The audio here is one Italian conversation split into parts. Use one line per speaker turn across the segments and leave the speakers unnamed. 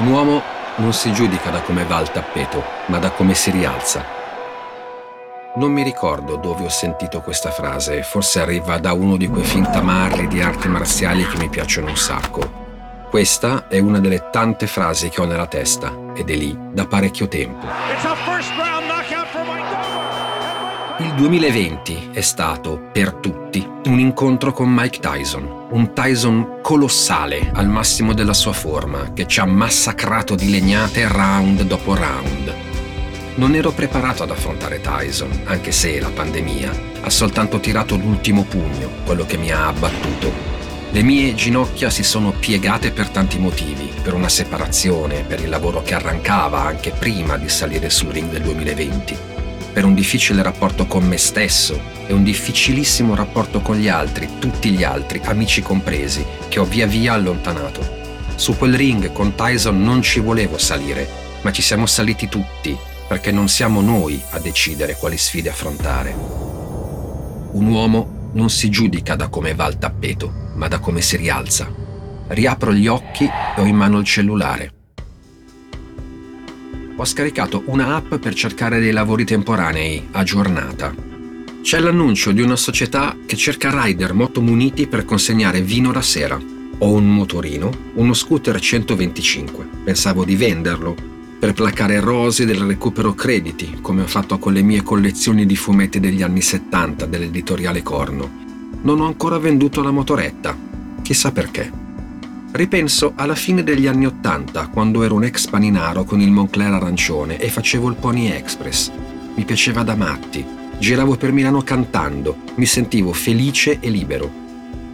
Un uomo non si giudica da come va al tappeto, ma da come si rialza. Non mi ricordo dove ho sentito questa frase, forse arriva da uno di quei film tamarri di arti marziali che mi piacciono un sacco. Questa è una delle tante frasi che ho nella testa ed è lì da parecchio tempo. Il 2020 è stato, per tutti, un incontro con Mike Tyson, un Tyson colossale al massimo della sua forma, che ci ha massacrato di legnate round dopo round. Non ero preparato ad affrontare Tyson, anche se la pandemia ha soltanto tirato l'ultimo pugno, quello che mi ha abbattuto. Le mie ginocchia si sono piegate per tanti motivi, per una separazione, per il lavoro che arrancava anche prima di salire sul ring del 2020 per un difficile rapporto con me stesso e un difficilissimo rapporto con gli altri, tutti gli altri, amici compresi, che ho via via allontanato. Su quel ring con Tyson non ci volevo salire, ma ci siamo saliti tutti, perché non siamo noi a decidere quali sfide affrontare. Un uomo non si giudica da come va al tappeto, ma da come si rialza. Riapro gli occhi e ho in mano il cellulare ho scaricato una app per cercare dei lavori temporanei, aggiornata. C'è l'annuncio di una società che cerca rider motomuniti per consegnare vino la sera. Ho un motorino, uno scooter 125. Pensavo di venderlo, per placare rosi del recupero crediti, come ho fatto con le mie collezioni di fumetti degli anni 70 dell'editoriale Corno. Non ho ancora venduto la motoretta. Chissà perché. Ripenso alla fine degli anni Ottanta, quando ero un ex paninaro con il Moncler arancione e facevo il Pony Express. Mi piaceva da matti. Giravo per Milano cantando, mi sentivo felice e libero.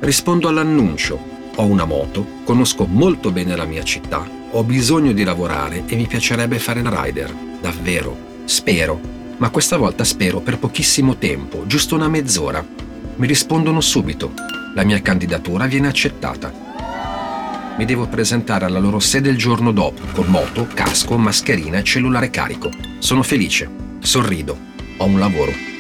Rispondo all'annuncio. Ho una moto, conosco molto bene la mia città, ho bisogno di lavorare e mi piacerebbe fare il rider. Davvero. Spero. Ma questa volta spero per pochissimo tempo, giusto una mezz'ora. Mi rispondono subito. La mia candidatura viene accettata mi devo presentare alla loro sede il giorno dopo, con moto, casco, mascherina e cellulare carico. Sono felice, sorrido, ho un lavoro.